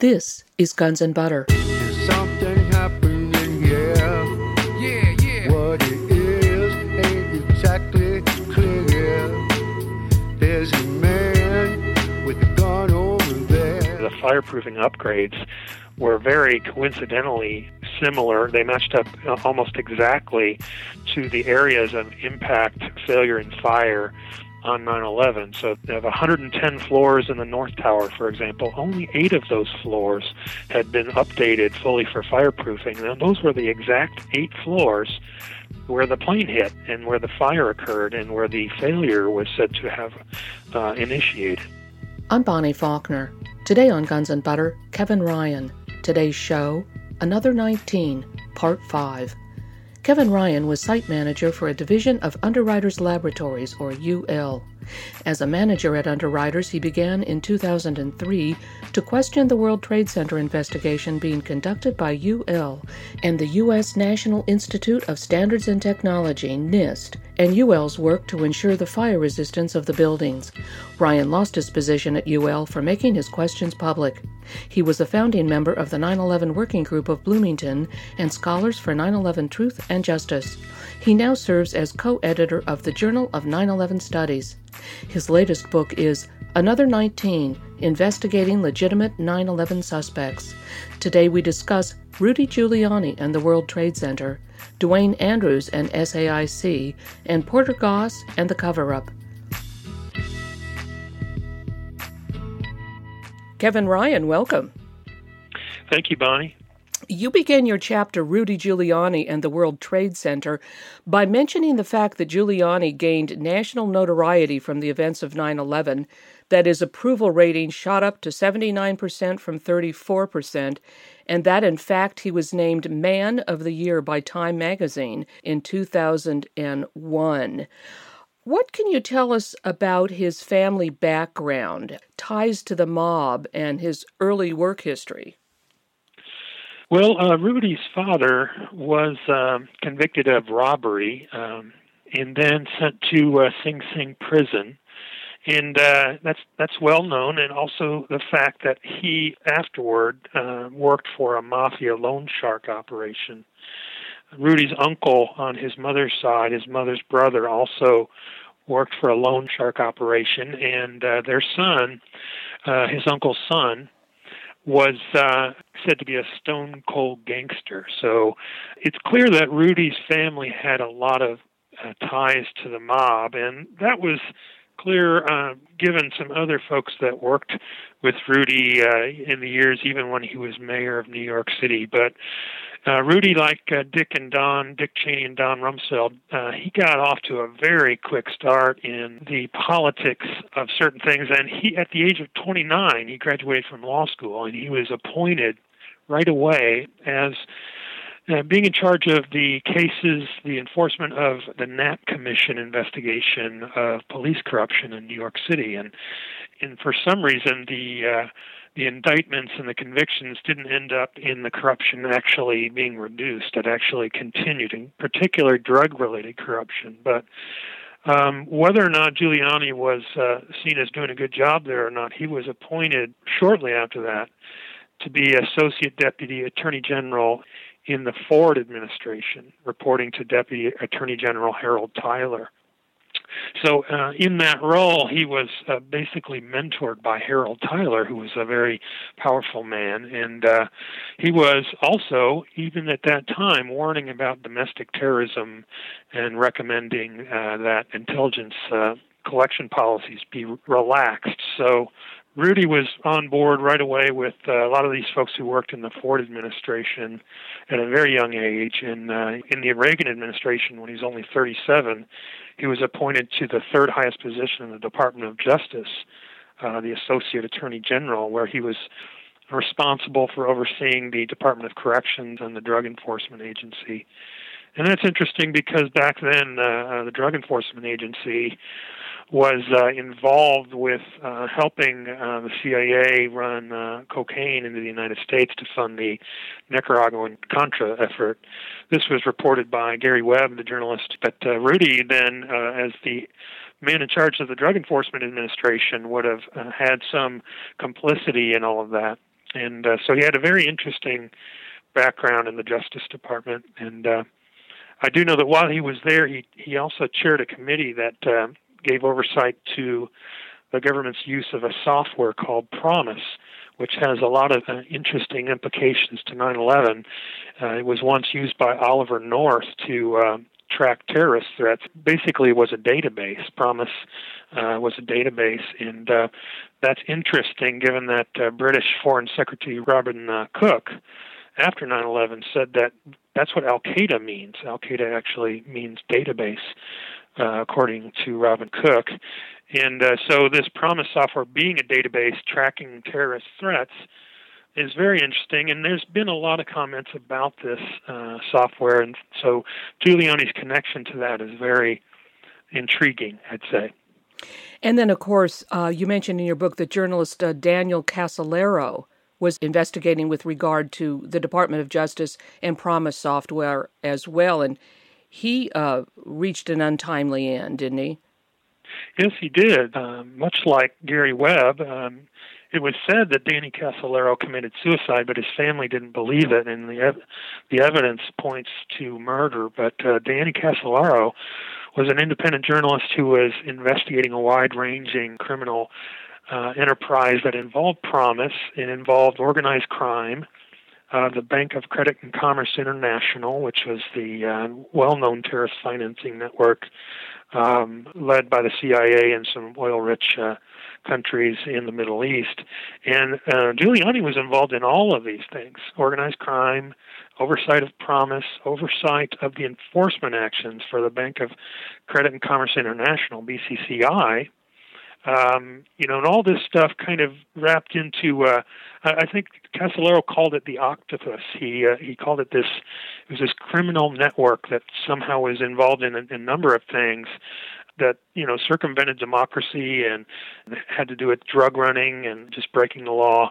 This is Guns and Butter. Yeah. Yeah, yeah. What it is ain't exactly clear. There's a man with a gun over there. the fireproofing upgrades were very coincidentally similar. They matched up uh, almost exactly to the areas of impact, failure, and fire on 9/11. So, they have 110 floors in the North Tower, for example, only eight of those floors had been updated fully for fireproofing. And those were the exact eight floors where the plane hit and where the fire occurred and where the failure was said to have uh, initiated. I'm Bonnie Faulkner. Today on Guns and Butter, Kevin Ryan. Today's show, Another 19, Part 5. Kevin Ryan was site manager for a division of Underwriters Laboratories, or UL. As a manager at Underwriters, he began in 2003 to question the World Trade Center investigation being conducted by UL and the U.S. National Institute of Standards and Technology, NIST, and UL's work to ensure the fire resistance of the buildings. Ryan lost his position at UL for making his questions public. He was a founding member of the 9 11 Working Group of Bloomington and Scholars for 9 11 Truth and Justice. He now serves as co editor of the Journal of 9 11 Studies. His latest book is Another 19 Investigating Legitimate 9 11 Suspects. Today we discuss Rudy Giuliani and the World Trade Center, Duane Andrews and SAIC, and Porter Goss and the cover up. Kevin Ryan, welcome. Thank you, Bonnie. You begin your chapter, Rudy Giuliani and the World Trade Center, by mentioning the fact that Giuliani gained national notoriety from the events of 9 11, that his approval rating shot up to 79% from 34%, and that in fact he was named Man of the Year by Time magazine in 2001. What can you tell us about his family background, ties to the mob, and his early work history? Well, uh, Rudy's father was um, convicted of robbery um, and then sent to uh, Sing Sing prison, and uh, that's that's well known. And also the fact that he afterward uh, worked for a mafia loan shark operation. Rudy's uncle on his mother's side, his mother's brother, also worked for a loan shark operation, and uh, their son, uh, his uncle's son, was uh, said to be a stone cold gangster. So it's clear that Rudy's family had a lot of uh, ties to the mob, and that was clear uh, given some other folks that worked with Rudy uh, in the years, even when he was mayor of New York City. But uh, Rudy, like uh, Dick and Don, Dick Cheney and Don Rumsfeld, uh, he got off to a very quick start in the politics of certain things. And he, at the age of 29, he graduated from law school, and he was appointed right away as uh, being in charge of the cases, the enforcement of the Knapp Commission investigation of police corruption in New York City, and and for some reason the uh, the indictments and the convictions didn't end up in the corruption actually being reduced. It actually continued, in particular drug-related corruption. But um, whether or not Giuliani was uh, seen as doing a good job there or not, he was appointed shortly after that to be Associate Deputy Attorney General in the Ford administration, reporting to Deputy Attorney General Harold Tyler. So, uh, in that role, he was uh, basically mentored by Harold Tyler, who was a very powerful man. And uh, he was also, even at that time, warning about domestic terrorism and recommending uh, that intelligence uh, collection policies be relaxed. So, Rudy was on board right away with uh, a lot of these folks who worked in the Ford administration at a very young age. And uh, in the Reagan administration, when he was only 37, he was appointed to the third highest position in the Department of Justice, uh, the Associate Attorney General, where he was responsible for overseeing the Department of Corrections and the Drug Enforcement Agency. And that's interesting because back then, uh, the Drug Enforcement Agency was uh, involved with uh, helping uh, the CIA run uh, cocaine into the United States to fund the Nicaraguan Contra effort. This was reported by Gary Webb, the journalist. But uh, Rudy, then, uh, as the man in charge of the Drug Enforcement Administration, would have uh, had some complicity in all of that. and uh, so he had a very interesting background in the Justice Department. And uh, I do know that while he was there, he he also chaired a committee that uh, gave oversight to the government's use of a software called PROMIS, which has a lot of uh, interesting implications to 9/11. Uh, it was once used by Oliver North to uh, track terrorist threats. Basically, it was a database. PROMIS uh, was a database, and uh, that's interesting given that uh, British Foreign Secretary Robin Cook, after 9/11, said that that's what Al Qaeda means. Al Qaeda actually means database, uh, according to Robin Cook. And uh, so, this PROMIS software being a database tracking terrorist threats is very interesting. And there's been a lot of comments about this uh, software. And so, Giuliani's connection to that is very intriguing, I'd say. And then, of course, uh, you mentioned in your book that journalist uh, Daniel Casolaro was investigating with regard to the Department of Justice and PROMIS software as well. And he uh, reached an untimely end, didn't he? Yes, he did. Um, much like Gary Webb, um, it was said that Danny Casolaro committed suicide, but his family didn't believe it, and the ev- the evidence points to murder. But uh, Danny Casolaro was an independent journalist who was investigating a wide-ranging criminal uh, enterprise that involved PROMIS, It involved organized crime. Uh, the Bank of Credit and Commerce International, which was the uh, well-known terrorist financing network um, led by the CIA and some oil-rich uh, countries in the Middle East. And uh, Giuliani was involved in all of these things organized crime, oversight of PROMIS, oversight of the enforcement actions for the Bank of Credit and Commerce International, BCCI. Um, you know, and all this stuff kind of wrapped into. Uh, I think Casolaro called it the octopus. He uh, he called it this. It was this criminal network that somehow was involved in a, a number of things that you know circumvented democracy and had to do with drug running and just breaking the law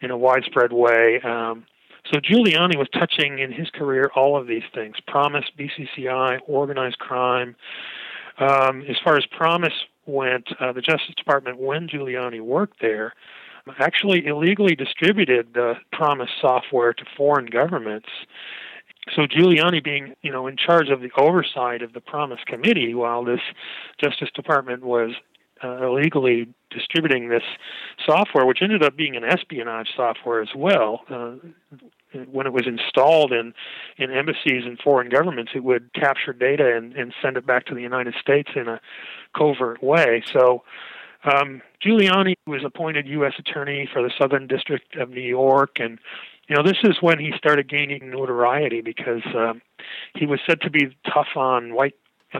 in a widespread way. Um, so Giuliani was touching in his career all of these things: PROMIS, BCCI, organized crime. Um, as far as PROMIS went, uh, the Justice Department, when Giuliani worked there, actually illegally distributed the PROMIS software to foreign governments so Giuliani being, you know, in charge of the oversight of the PROMIS Committee, while this Justice Department was uh, illegally distributing this software, which ended up being an espionage software as well. Uh, when it was installed in in embassies and foreign governments, it would capture data and, and send it back to the United States in a covert way. So. Um, Giuliani was appointed U.S. Attorney for the Southern District of New York, and you know, this is when he started gaining notoriety because um, he was said to be tough on white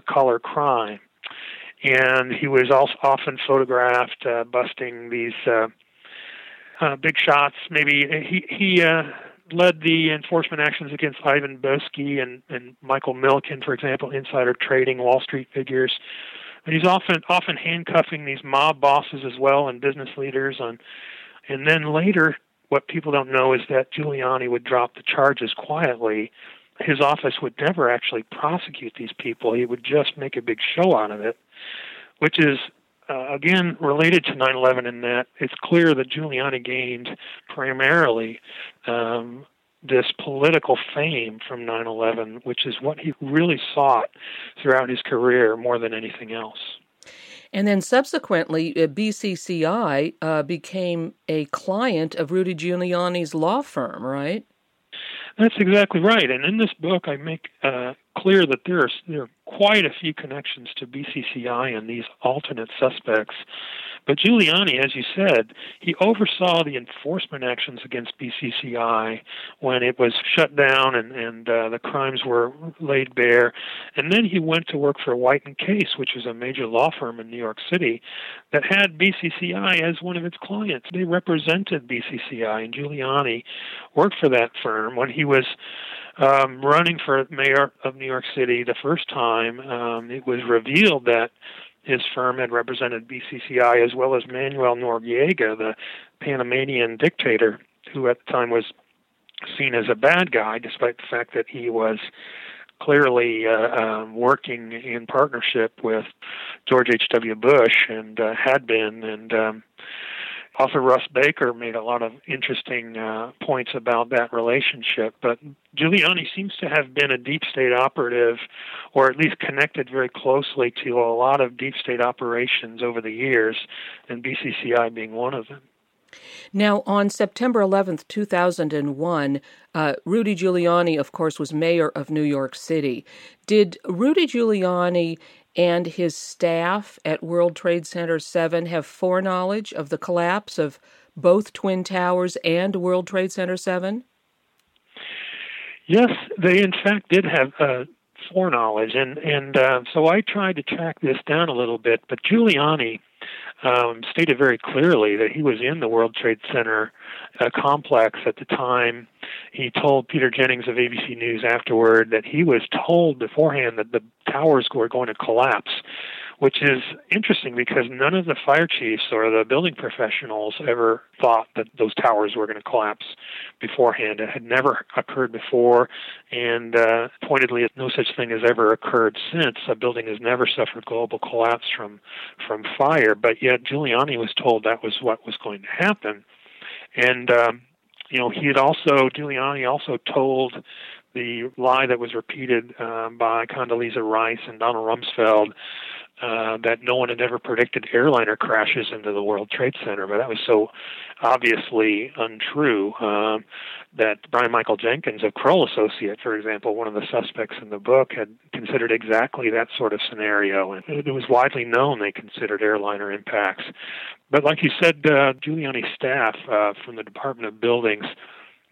collar crime, and he was also often photographed uh, busting these uh, uh, big shots. Maybe he he uh, led the enforcement actions against Ivan Boesky and and Michael Milken, for example, insider trading Wall Street figures. And he's often often handcuffing these mob bosses as well and business leaders on and then later what people don't know is that Giuliani would drop the charges quietly. His office would never actually prosecute these people. He would just make a big show out of it, which is uh, again related to 9/11 in that it's clear that Giuliani gained primarily um, this political fame from 9/11, which is what he really sought throughout his career more than anything else. And then subsequently, uh, BCCI uh, became a client of Rudy Giuliani's law firm, right? That's exactly right. And in this book, I make uh, clear that there are, there are quite a few connections to BCCI and these alternate suspects. But Giuliani, as you said, he oversaw the enforcement actions against BCCI when it was shut down and, and uh, the crimes were laid bare. And then he went to work for White and Case, which was a major law firm in New York City that had BCCI as one of its clients. They represented BCCI, and Giuliani worked for that firm when he was um, running for mayor of New York City the first time, um, it was revealed that his firm had represented BCCI as well as Manuel Noriega, the Panamanian dictator, who at the time was seen as a bad guy, despite the fact that he was clearly uh, um, working in partnership with George H.W. Bush and uh, had been. And um, author Russ Baker made a lot of interesting uh, points about that relationship. But Giuliani seems to have been a deep state operative, or at least connected very closely to a lot of deep state operations over the years, and BCCI being one of them. Now, on September 11th, 2001, uh, Rudy Giuliani, of course, was mayor of New York City. Did Rudy Giuliani and his staff at World Trade Center 7 have foreknowledge of the collapse of both Twin Towers and World Trade Center 7? Yes, they in fact did have uh, foreknowledge, and and uh, so I tried to track this down a little bit. But Giuliani um, stated very clearly that he was in the World Trade Center uh, complex at the time. He told Peter Jennings of ABC News afterward that he was told beforehand that the towers were going to collapse which is interesting because none of the fire chiefs or the building professionals ever thought that those towers were going to collapse beforehand. It had never occurred before, and uh, pointedly, no such thing has ever occurred since. A building has never suffered global collapse from from fire, but yet Giuliani was told that was what was going to happen, and um, you know he had also Giuliani also told the lie that was repeated um, by Condoleezza Rice and Donald Rumsfeld uh, that no one had ever predicted airliner crashes into the World Trade Center, but that was so obviously untrue um, that Brian Michael Jenkins of Kroll Associate, for example, one of the suspects in the book, had considered exactly that sort of scenario, and it was widely known they considered airliner impacts. But like you said, uh, Giuliani's staff uh, from the Department of Buildings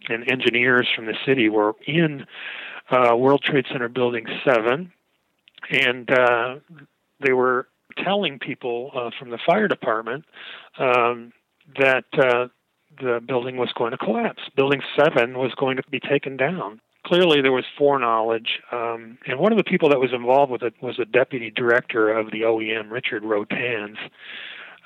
and engineers from the city were in uh, World Trade Center Building 7, and uh, they were telling people uh, from the fire department um, that uh, the building was going to collapse. Building 7 was going to be taken down. Clearly, there was foreknowledge, um, and one of the people that was involved with it was a deputy director of the OEM, Richard Rotanz.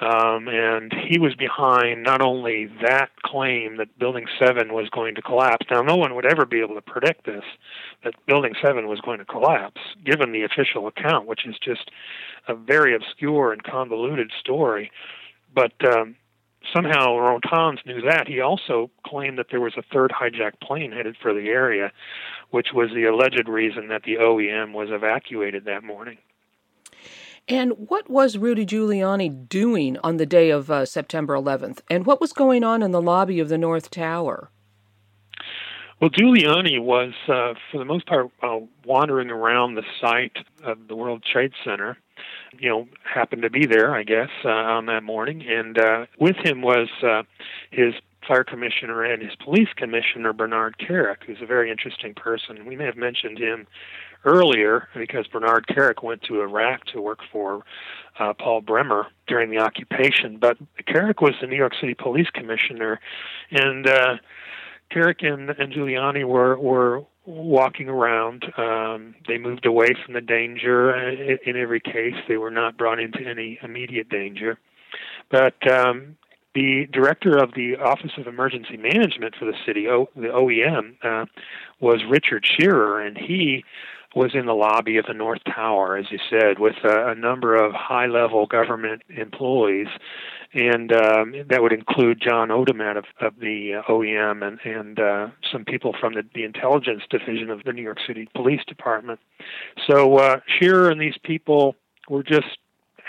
Um, and he was behind not only that claim that Building 7 was going to collapse. Now, no one would ever be able to predict this, that Building 7 was going to collapse, given the official account, which is just a very obscure and convoluted story. But um, somehow Rotanz knew that. He also claimed that there was a third hijacked plane headed for the area, which was the alleged reason that the OEM was evacuated that morning. And what was Rudy Giuliani doing on the day of uh, September 11th? And what was going on in the lobby of the North Tower? Well, Giuliani was, uh, for the most part, uh, wandering around the site of the World Trade Center. You know, happened to be there, I guess, uh, on that morning. And uh, with him was uh, his fire commissioner and his police commissioner, Bernard Kerik, who's a very interesting person. We may have mentioned him earlier because Bernard Kerik went to Iraq to work for uh, Paul Bremer during the occupation. But Kerik was the New York City Police Commissioner, and uh, Kerik and, and Giuliani were were walking around. Um, they moved away from the danger in, in every case. They were not brought into any immediate danger. But um, the director of the Office of Emergency Management for the city, o, the OEM, uh, was Richard Sheirer, and he was in the lobby of the North Tower, as you said, with a, a number of high level government employees. And um, that would include John Odermatt of, of the OEM and, and uh, some people from the, the intelligence division of the New York City Police Department. So uh, Sheirer and these people were just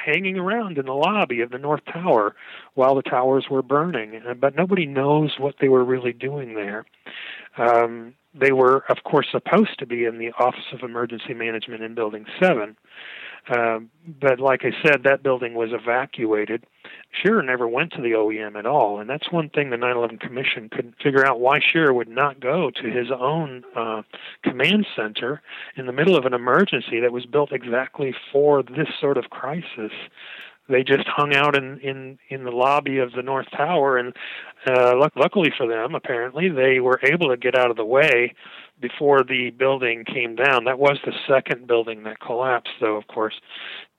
hanging around in the lobby of the North Tower while the towers were burning, but nobody knows what they were really doing there. Um, they were, of course, supposed to be in the Office of Emergency Management in Building 7. Um, but like I said, that building was evacuated. Sheirer never went to the OEM at all, and that's one thing the 9/11 Commission couldn't figure out why Sheirer would not go to his own uh, command center in the middle of an emergency that was built exactly for this sort of crisis they just hung out in in in the lobby of the North Tower, and uh, luck, luckily for them, apparently they were able to get out of the way before the building came down. That was the second building that collapsed, though, of course.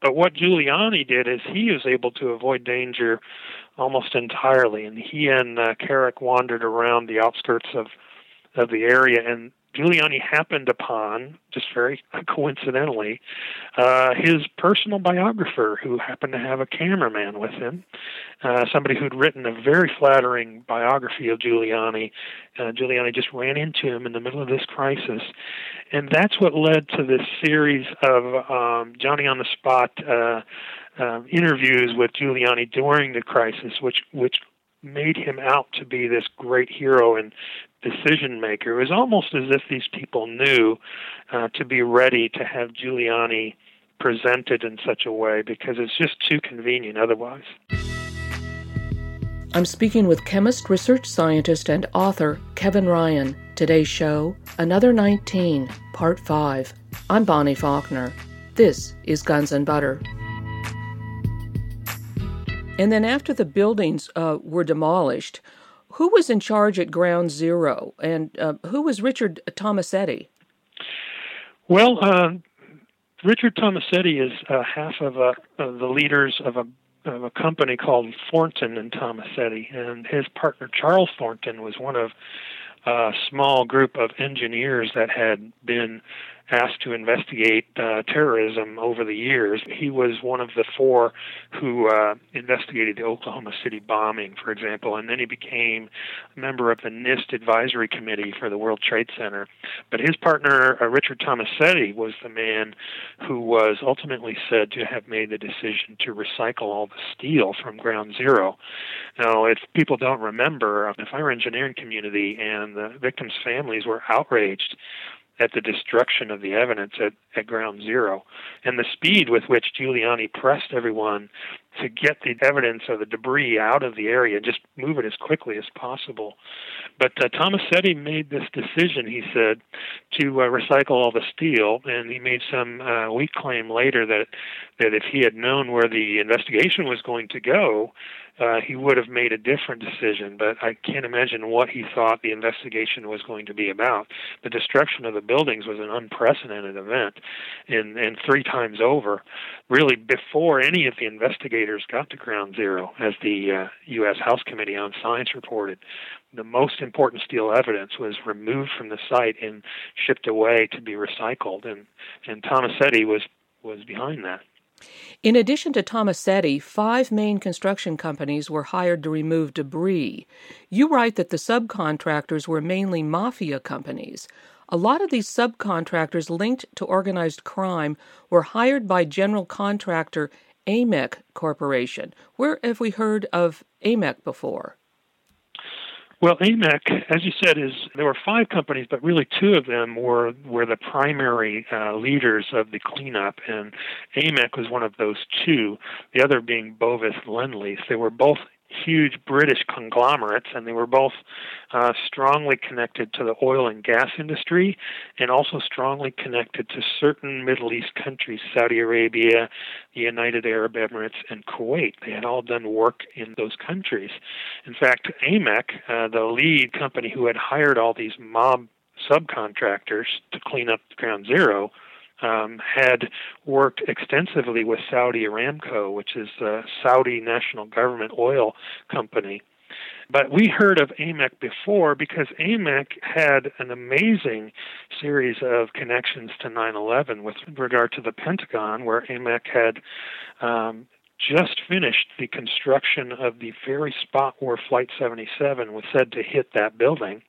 But what Giuliani did is he was able to avoid danger almost entirely, and he and uh, Kerik wandered around the outskirts of of the area, and Giuliani happened upon, just very coincidentally, uh, his personal biographer, who happened to have a cameraman with him, uh, somebody who'd written a very flattering biography of Giuliani. Uh, Giuliani just ran into him in the middle of this crisis, and that's what led to this series of um, Johnny on the spot. Uh, uh, interviews with Giuliani during the crisis, which which made him out to be this great hero and decision maker. It was almost as if these people knew uh, to be ready to have Giuliani presented in such a way because it's just too convenient otherwise. I'm speaking with chemist, research scientist, and author Kevin Ryan. Today's show, Another 19, Part 5. I'm Bonnie Faulkner. This is Guns and Butter. And then after the buildings uh, were demolished, who was in charge at Ground Zero, and uh, who was Richard Tomasetti? Well, uh, Richard Tomasetti is uh, half of, uh, of, the leaders of a, of a company called Thornton and Tomasetti, and his partner Charles Thornton was one of a small group of engineers that had been asked to investigate uh, terrorism over the years. He was one of the four who uh, investigated the Oklahoma City bombing, for example, and then he became a member of the NIST Advisory Committee for the World Trade Center. But his partner, uh, Richard Tomasetti, was the man who was ultimately said to have made the decision to recycle all the steel from Ground Zero. Now, if people don't remember, the fire engineering community and the victims' families were outraged at the destruction of the evidence at, at ground zero. And the speed with which Giuliani pressed everyone to get the evidence or the debris out of the area just move it as quickly as possible. But uh, Tomasetti made this decision, he said, to uh, recycle all the steel, and he made some uh, weak claim later that that if he had known where the investigation was going to go, uh, he would have made a different decision. But I can't imagine what he thought the investigation was going to be about. The destruction of the buildings was an unprecedented event, and and three times over, really before any of the investigators got to Ground Zero, as the uh, U.S. House Committee on Science reported. The most important steel evidence was removed from the site and shipped away to be recycled, and and Tomasetti was was behind that. In addition to Tomasetti, five main construction companies were hired to remove debris. You write that the subcontractors were mainly mafia companies. A lot of these subcontractors linked to organized crime were hired by general contractor AMEC Corporation. Where have we heard of AMEC before? Well, AMEC, as you said, is there were five companies, but really two of them were were the primary uh, leaders of the cleanup, and AMEC was one of those two. The other being Bovis Lendlease. They were both huge British conglomerates, and they were both uh, strongly connected to the oil and gas industry and also strongly connected to certain Middle East countries, Saudi Arabia, the United Arab Emirates, and Kuwait. They had all done work in those countries. In fact, AMEC, uh, the lead company who had hired all these mob subcontractors to clean up Ground Zero, um, had worked extensively with Saudi Aramco, which is the Saudi national government oil company. But we heard of AMEC before because AMEC had an amazing series of connections to 9 11 with regard to the Pentagon, where AMEC had um, just finished the construction of the very spot where Flight 77 was said to hit that building.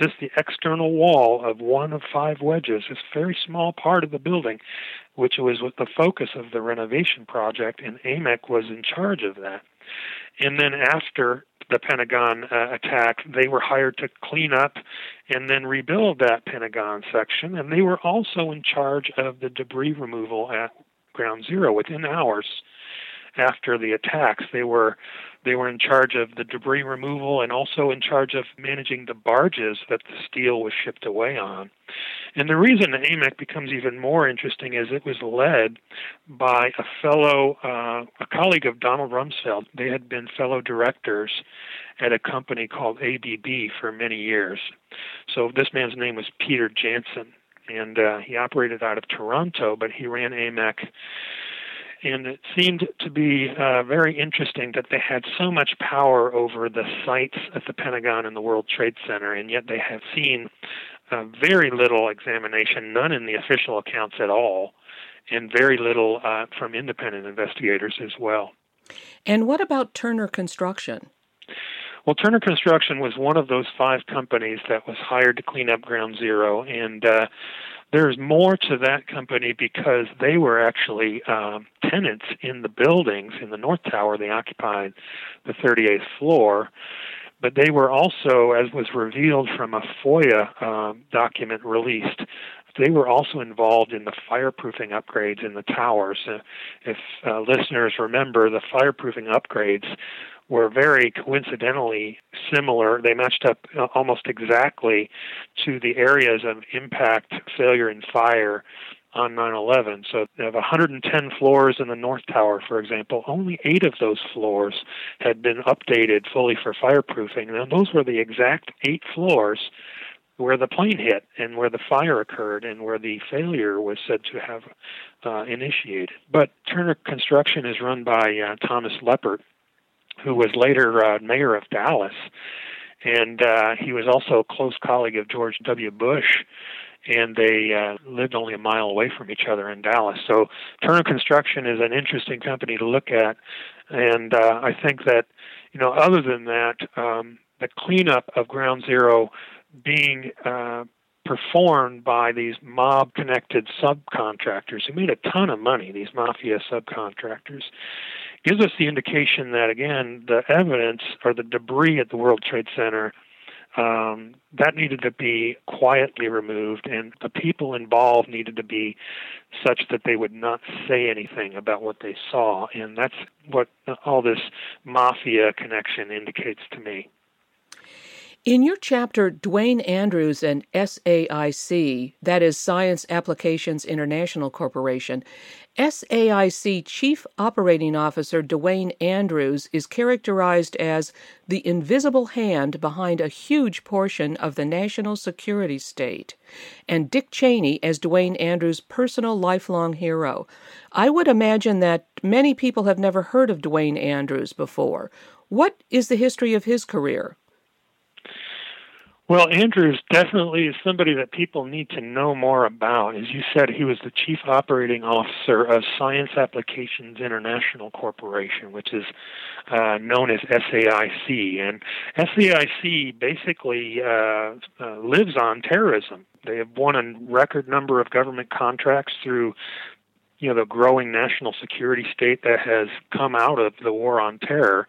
Just the external wall of one of five wedges, this very small part of the building, which was the focus of the renovation project, and AMEC was in charge of that. And then after the Pentagon uh, attack, they were hired to clean up and then rebuild that Pentagon section, and they were also in charge of the debris removal at Ground Zero within hours after the attacks. They were they were in charge of the debris removal and also in charge of managing the barges that the steel was shipped away on. And the reason AMEC becomes even more interesting is it was led by a fellow, uh, a colleague of Donald Rumsfeld. They had been fellow directors at a company called ABB for many years. So this man's name was Peter Janson, and uh, he operated out of Toronto, but he ran AMEC and it seemed to be uh, very interesting that they had so much power over the sites at the Pentagon and the World Trade Center, and yet they have seen uh, very little examination, none in the official accounts at all, and very little uh, from independent investigators as well. And what about Turner Construction? Well, Turner Construction was one of those five companies that was hired to clean up Ground Zero, and uh, there's more to that company because they were actually um, tenants in the buildings in the North Tower. They occupied the 38th floor, but they were also, as was revealed from a FOIA uh, document released, they were also involved in the fireproofing upgrades in the towers. Uh, if uh, listeners remember, the fireproofing upgrades were very coincidentally similar. They matched up uh, almost exactly to the areas of impact, failure, and fire on 9/11. So they have 110 floors in the North Tower, for example. Only eight of those floors had been updated fully for fireproofing. Now those were the exact eight floors where the plane hit and where the fire occurred and where the failure was said to have uh, initiated. But Turner Construction is run by uh, Thomas Leppert, who was later uh, mayor of Dallas, and uh, he was also a close colleague of George W. Bush. And they uh, lived only a mile away from each other in Dallas. So Turner Construction is an interesting company to look at, and uh, I think that, you know, other than that, um, the cleanup of Ground Zero being uh, performed by these mob connected subcontractors who made a ton of money, these mafia subcontractors, gives us the indication that, again, the evidence or the debris at the World Trade Center. Um, that needed to be quietly removed, and the people involved needed to be such that they would not say anything about what they saw. And that's what all this mafia connection indicates to me. In your chapter, Duane Andrews and SAIC, that is Science Applications International Corporation, SAIC Chief Operating Officer Duane Andrews is characterized as the invisible hand behind a huge portion of the national security state, and Dick Cheney as Duane Andrews' personal lifelong hero. I would imagine that many people have never heard of Duane Andrews before. What is the history of his career? Well, Andrews definitely is somebody that people need to know more about. As you said, he was the chief operating officer of Science Applications International Corporation, which is uh, known as SAIC. And SAIC basically uh, uh, lives on terrorism. They have won a record number of government contracts through you know the growing national security state that has come out of the war on terror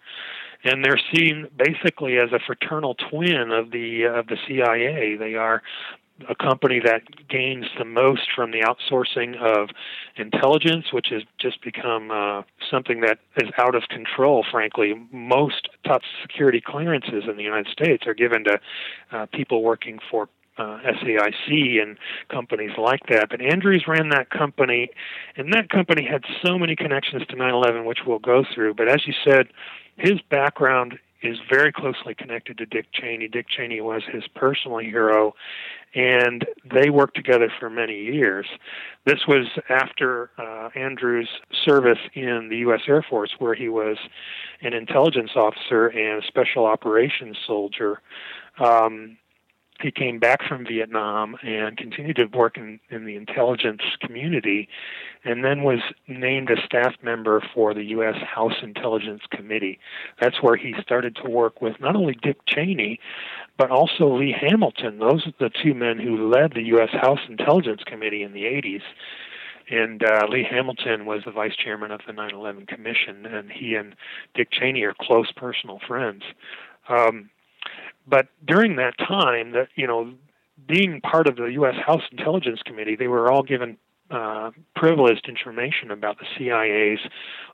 and they're seen basically as a fraternal twin of the of the CIA. They are a company that gains the most from the outsourcing of intelligence, which has just become uh, something that is out of control, frankly. Most top security clearances in the United States are given to uh, people working for uh, SAIC and companies like that. But Andrews ran that company, and that company had so many connections to 9 11, which we'll go through. But as you said, his background is very closely connected to Dick Cheney. Dick Cheney was his personal hero, and they worked together for many years. This was after uh, Andrews' service in the U.S. Air Force, where he was an intelligence officer and a special operations soldier. Um, he came back from Vietnam and continued to work in, in the intelligence community, and then was named a staff member for the U.S. House Intelligence Committee. That's where he started to work with not only Dick Cheney, but also Lee Hamilton. Those are the two men who led the U.S. House Intelligence Committee in the 80s. And uh, Lee Hamilton was the vice chairman of the 9 11 Commission, and he and Dick Cheney are close personal friends. Um, but during that time, that you know, being part of the U.S. House Intelligence Committee, they were all given uh, privileged information about the CIA's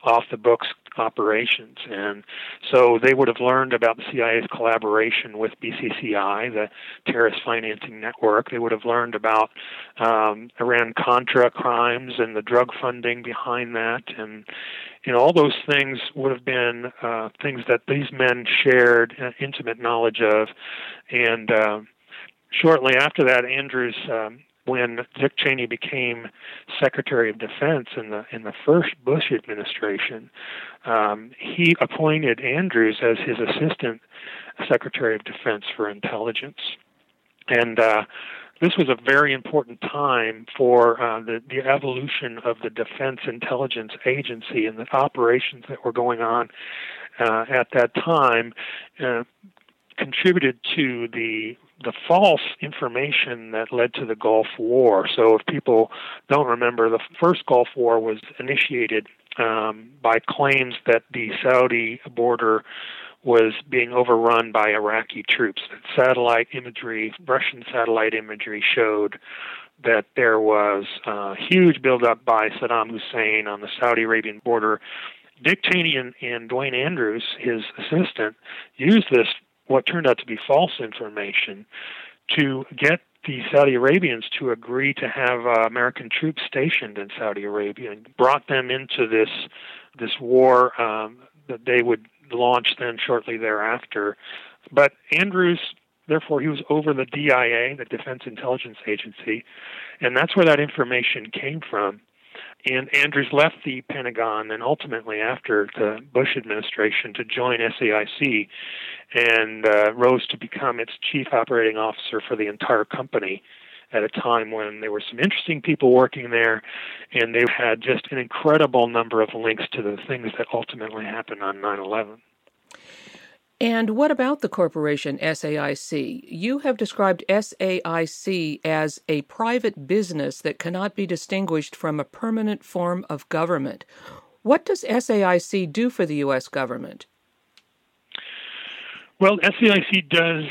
off the books operations. And so they would have learned about the CIA's collaboration with BCCI, the terrorist financing network. They would have learned about um, Iran Contra crimes and the drug funding behind that. And, know, all those things would have been uh, things that these men shared uh, intimate knowledge of. And, uh, shortly after that, Andrews um, when Dick Cheney became Secretary of Defense in the in the first Bush administration, um, he appointed Andrews as his assistant Secretary of Defense for Intelligence. And uh, this was a very important time for uh, the, the evolution of the Defense Intelligence Agency and the operations that were going on uh, at that time uh, contributed to the the false information that led to the Gulf War. So, if people don't remember, the first Gulf War was initiated um, by claims that the Saudi border was being overrun by Iraqi troops. Satellite imagery, Russian satellite imagery, showed that there was a huge buildup by Saddam Hussein on the Saudi Arabian border. Dick Cheney and, and Duane Andrews, his assistant, used this, what turned out to be false information, to get the Saudi Arabians to agree to have uh, American troops stationed in Saudi Arabia and brought them into this this war um, that they would launch then shortly thereafter. But Andrews, therefore, he was over the DIA, the Defense Intelligence Agency, and that's where that information came from. And Andrews left the Pentagon and ultimately after the Bush administration to join SAIC and uh, rose to become its chief operating officer for the entire company at a time when there were some interesting people working there and they had just an incredible number of links to the things that ultimately happened on 9 11. And what about the corporation SAIC? You have described SAIC as a private business that cannot be distinguished from a permanent form of government. What does SAIC do for the U.S. government? Well, SAIC does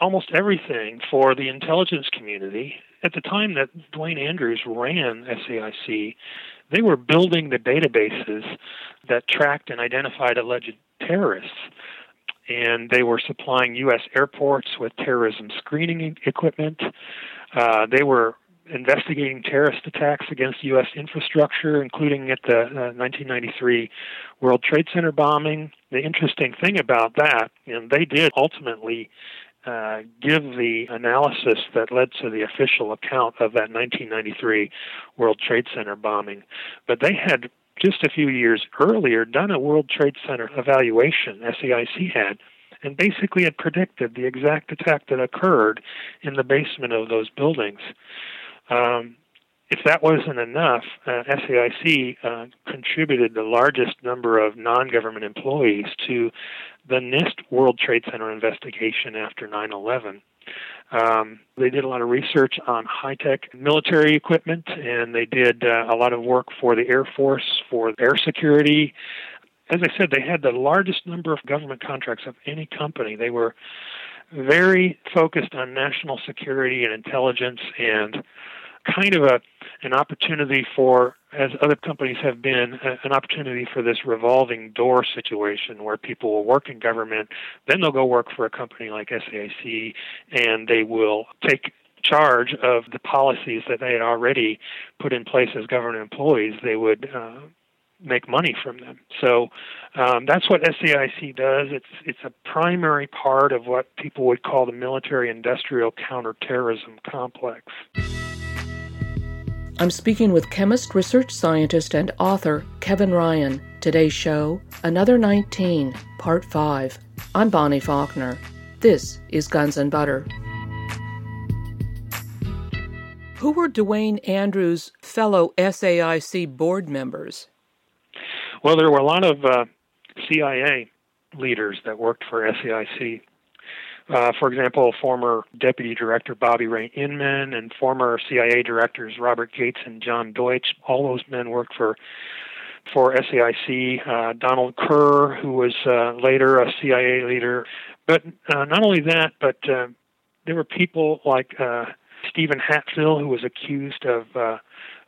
almost everything for the intelligence community. At the time that Duane Andrews ran SAIC, they were building the databases that tracked and identified alleged terrorists and they were supplying U.S. airports with terrorism screening equipment. Uh, they were investigating terrorist attacks against U.S. infrastructure, including at the uh, 1993 World Trade Center bombing. The interesting thing about that, and they did ultimately uh, give the analysis that led to the official account of that 1993 World Trade Center bombing, but they had just a few years earlier done a World Trade Center evaluation, SAIC had, and basically had predicted the exact attack that occurred in the basement of those buildings. Um, if that wasn't enough, uh, SAIC uh, contributed the largest number of non government employees to the NIST World Trade Center investigation after 9 11. Um, they did a lot of research on high tech military equipment, and they did uh, a lot of work for the Air Force for air security. As I said, they had the largest number of government contracts of any company. They were very focused on national security and intelligence and kind of a an opportunity for, as other companies have been, an opportunity for this revolving door situation where people will work in government, then they'll go work for a company like SAIC, and they will take charge of the policies that they had already put in place as government employees. They would uh, make money from them. So um, that's what SAIC does. It's it's a primary part of what people would call the military-industrial counterterrorism complex. I'm speaking with chemist, research scientist, and author Kevin Ryan. Today's show, Another 19, Part 5. I'm Bonnie Faulkner. This is Guns and Butter. Who were Duane Andrews' fellow SAIC board members? Well, there were a lot of uh, CIA leaders that worked for SAIC. Uh, for example, former Deputy Director Bobby Ray Inman and former CIA directors Robert Gates and John Deutch. All those men worked for for SAIC. Uh, Donald Kerr, who was uh, later a CIA leader. But uh, not only that, but uh, there were people like uh, Stephen Hatfill, who was accused of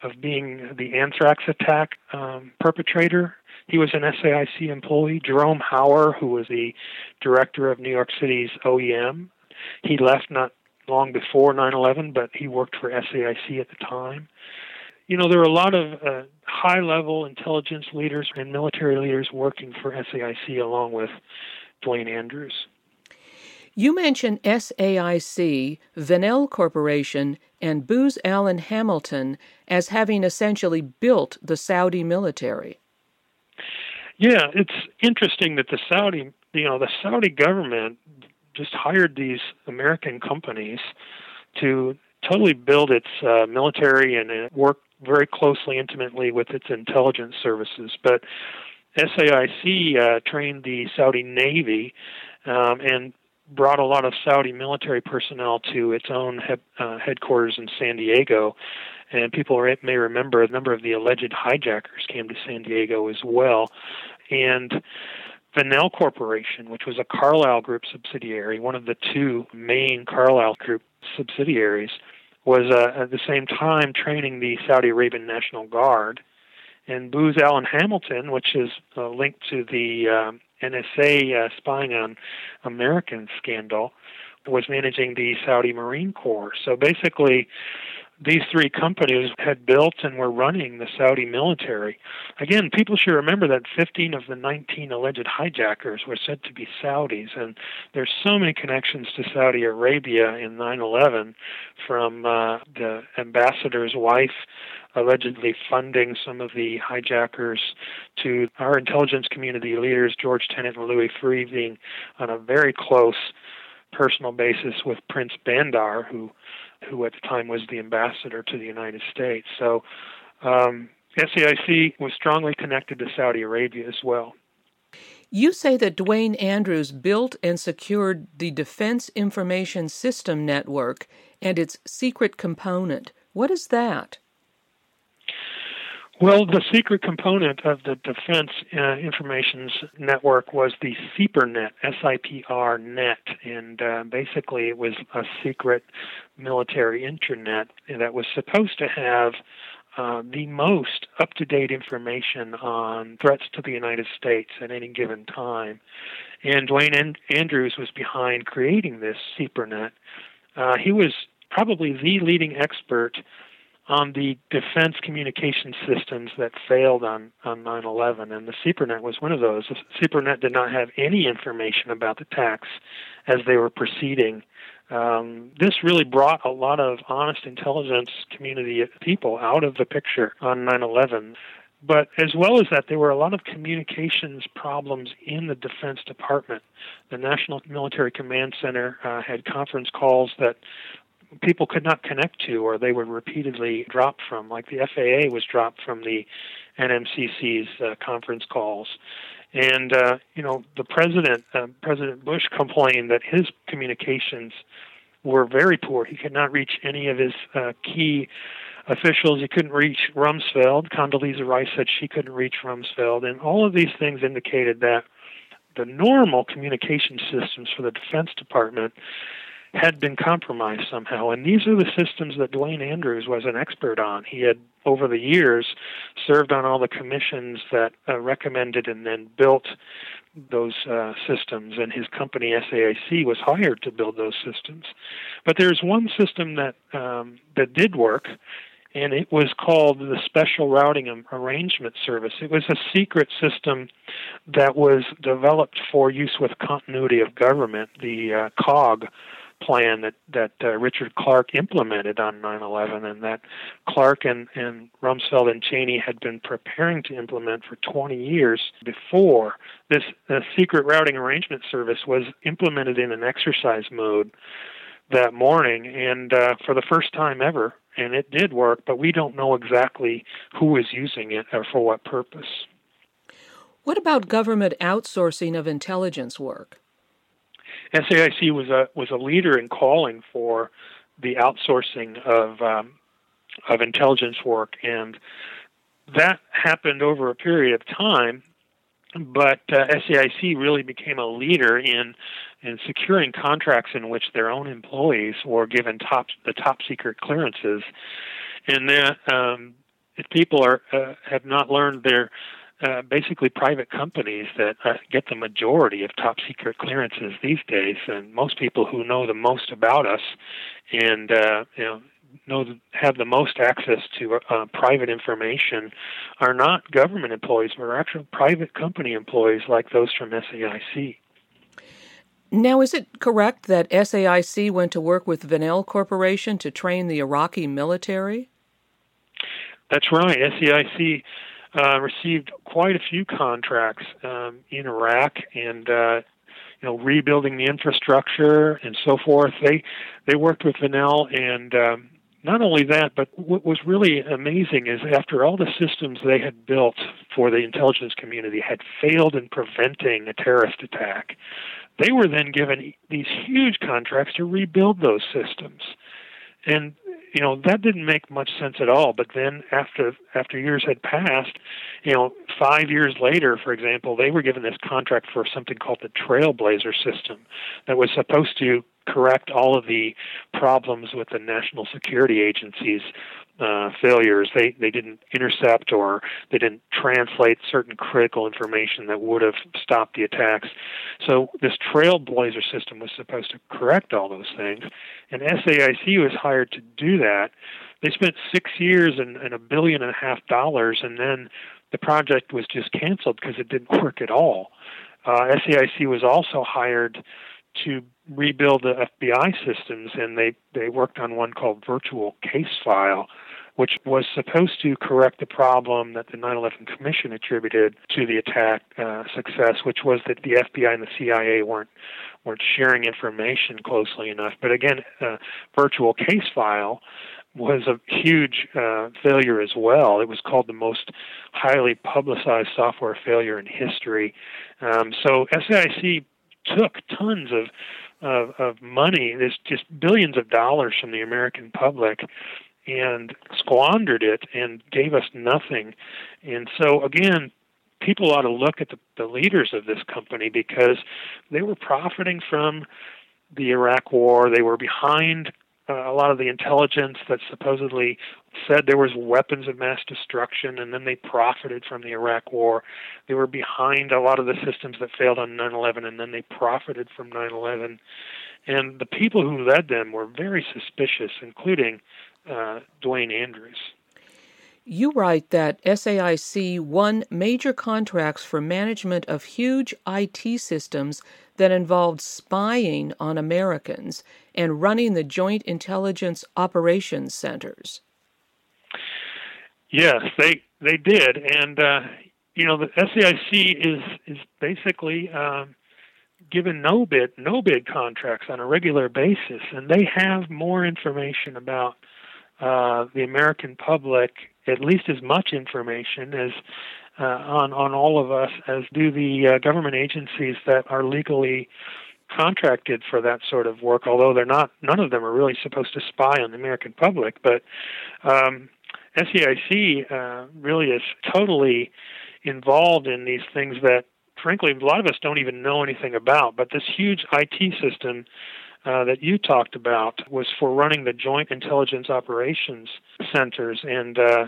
of being the anthrax attack um, perpetrator he was an SAIC employee. Jerome Hauer, who was the director of New York City's OEM, he left not long before 9/11, but he worked for SAIC at the time. You know, there were a lot of uh, high-level intelligence leaders and military leaders working for SAIC along with Duane Andrews. You mentioned SAIC, Vinnell Corporation, and Booz Allen Hamilton as having essentially built the Saudi military. Yeah, it's interesting that the Saudi, you know, the Saudi government just hired these American companies to totally build its uh, military and it work very closely, intimately with its intelligence services. But SAIC uh, trained the Saudi Navy um, and brought a lot of Saudi military personnel to its own he- uh, headquarters in San Diego. And people may remember a number of the alleged hijackers came to San Diego as well. And Vinnell Corporation, which was a Carlyle Group subsidiary, one of the two main Carlyle Group subsidiaries, was uh, at the same time training the Saudi Arabian National Guard. And Booz Allen Hamilton, which is uh, linked to the um, NSA uh, spying on American scandal, was managing the Saudi Marine Corps. So basically, these three companies had built and were running the Saudi military. Again, people should remember that 15 of the 19 alleged hijackers were said to be Saudis, and there's so many connections to Saudi Arabia in 9/11, from uh, the ambassador's wife allegedly funding some of the hijackers to our intelligence community leaders, George Tenet and Louis Freeh, being on a very close personal basis with Prince Bandar, who who at the time was the ambassador to the United States. So um, SAIC was strongly connected to Saudi Arabia as well. You say that Duane Andrews built and secured the Defense Information System Network and its secret component. What is that? Well, the secret component of the Defense uh, Information Network was the SIPRNet, S-I-P-R net, and uh, basically it was a secret military internet that was supposed to have uh, the most up-to-date information on threats to the United States at any given time. And Duane An- Andrews was behind creating this SIPRNet. Uh, he was probably the leading expert on the defense communication systems that failed on, on 9-11, and the SIPRNet was one of those. The SIPRNet did not have any information about the attacks as they were proceeding. Um, this really brought a lot of honest intelligence community people out of the picture on 9-11. But as well as that, there were a lot of communications problems in the Defense Department. The National Military Command Center uh, had conference calls that people could not connect to or they were repeatedly dropped from, like the FAA was dropped from the NMCC's uh, conference calls. And, uh, you know, the president, uh, President Bush, complained that his communications were very poor. He could not reach any of his uh, key officials. He couldn't reach Rumsfeld. Condoleezza Rice said she couldn't reach Rumsfeld. And all of these things indicated that the normal communication systems for the Defense Department had been compromised somehow. And these are the systems that Duane Andrews was an expert on. He had, over the years, served on all the commissions that uh, recommended and then built those uh, systems, and his company SAIC was hired to build those systems. But there's one system that um, that did work, and it was called the Special Routing Arrangement Service. It was a secret system that was developed for use with continuity of government, the uh, COG plan that that uh, Richard Clarke implemented on 9/11, and that Clarke and and Rumsfeld and Cheney had been preparing to implement for 20 years before. This uh, secret routing arrangement service was implemented in an exercise mode that morning, and uh, for the first time ever, and it did work. But we don't know exactly who was using it or for what purpose. What about government outsourcing of intelligence work? SAIC was a was a leader in calling for the outsourcing of um, of intelligence work, and that happened over a period of time. But uh, SAIC really became a leader in in securing contracts in which their own employees were given top the top secret clearances, and that um, if people are uh, have not learned their uh, basically private companies that uh, get the majority of top secret clearances these days, and most people who know the most about us and uh, you know know have the most access to uh, private information are not government employees, but are actual private company employees like those from SAIC. Now, is it correct that SAIC went to work with Vinnell Corporation to train the Iraqi military? That's right. SAIC uh, received quite a few contracts um, in Iraq, and uh, you know, rebuilding the infrastructure and so forth. They they worked with Vinnell and um, not only that, but what was really amazing is after all the systems they had built for the intelligence community had failed in preventing a terrorist attack, they were then given these huge contracts to rebuild those systems. And you know that didn't make much sense at all. But then after after years had passed, you know, five years later, for example, they were given this contract for something called the Trailblazer system that was supposed to correct all of the problems with the national security agencies uh, failures. They they didn't intercept or they didn't translate certain critical information that would have stopped the attacks. So this Trailblazer system was supposed to correct all those things, and SAIC was hired to do that. They spent six years and, and a billion and a half dollars, and then the project was just canceled because it didn't work at all. Uh, SAIC was also hired to rebuild the FBI systems, and they they worked on one called Virtual Case File, which was supposed to correct the problem that the 9/11 Commission attributed to the attack uh, success, which was that the FBI and the CIA weren't weren't sharing information closely enough. But again, uh, Virtual Case File was a huge uh, failure as well. It was called the most highly publicized software failure in history. Um, so SAIC took tons of, of of money, there's just billions of dollars from the American public, and squandered it and gave us nothing. And so again, people ought to look at the, the leaders of this company because they were profiting from the Iraq War. They were behind uh, a lot of the intelligence that supposedly said there was weapons of mass destruction and then they profited from the Iraq war. They were behind a lot of the systems that failed on 9/11 and then they profited from 9/11. And the people who led them were very suspicious including uh, Duane Andrews. You write that SAIC won major contracts for management of huge IT systems that involved spying on Americans and running the Joint Intelligence Operations Centers. Yes, they they did, and uh, you know the SAIC is is basically um, given no bid no bid contracts on a regular basis, and they have more information about uh, the American public, at least as much information as uh, on on all of us as do the uh, government agencies that are legally contracted for that sort of work. Although they're not, none of them are really supposed to spy on the American public. But um, SAIC uh, really is totally involved in these things that, frankly, a lot of us don't even know anything about. But this huge IT system. Uh, that you talked about was for running the Joint Intelligence Operations Centers, and uh,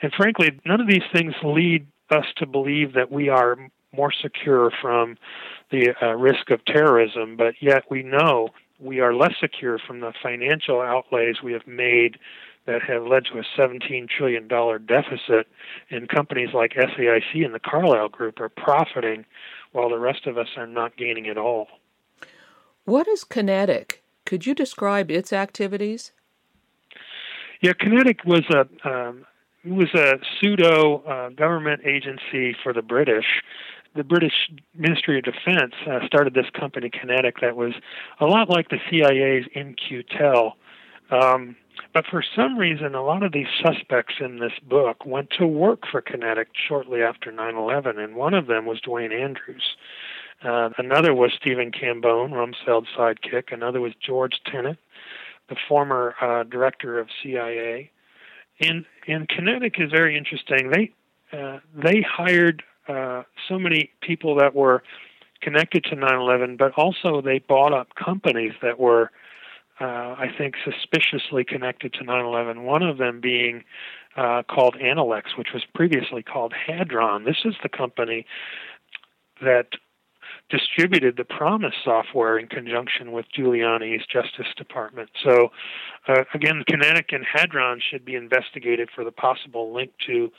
and frankly, none of these things lead us to believe that we are more secure from the uh, risk of terrorism, but yet we know we are less secure from the financial outlays we have made that have led to a $17 trillion deficit, and companies like SAIC and the Carlyle Group are profiting while the rest of us are not gaining at all. What is QinetiQ? Could you describe its activities? Yeah, QinetiQ was a um, was a pseudo uh, government agency for the British. The British Ministry of Defense uh, started this company, QinetiQ, that was a lot like the CIA's In-Q-Tel. Um, but for some reason, a lot of these suspects in this book went to work for QinetiQ shortly after 9 11, and one of them was Duane Andrews. Uh, another was Stephen Cambone, Rumsfeld's sidekick. Another was George Tenet, the former uh, director of CIA. And and QinetiQ is very interesting. They uh, they hired uh, so many people that were connected to 9/11, but also they bought up companies that were, uh, I think, suspiciously connected to 9/11. One of them being uh, called Analex, which was previously called Hadron. This is the company that distributed the PROMIS software in conjunction with Giuliani's Justice Department. So, uh, again, QinetiQ and Hadron should be investigated for the possible link to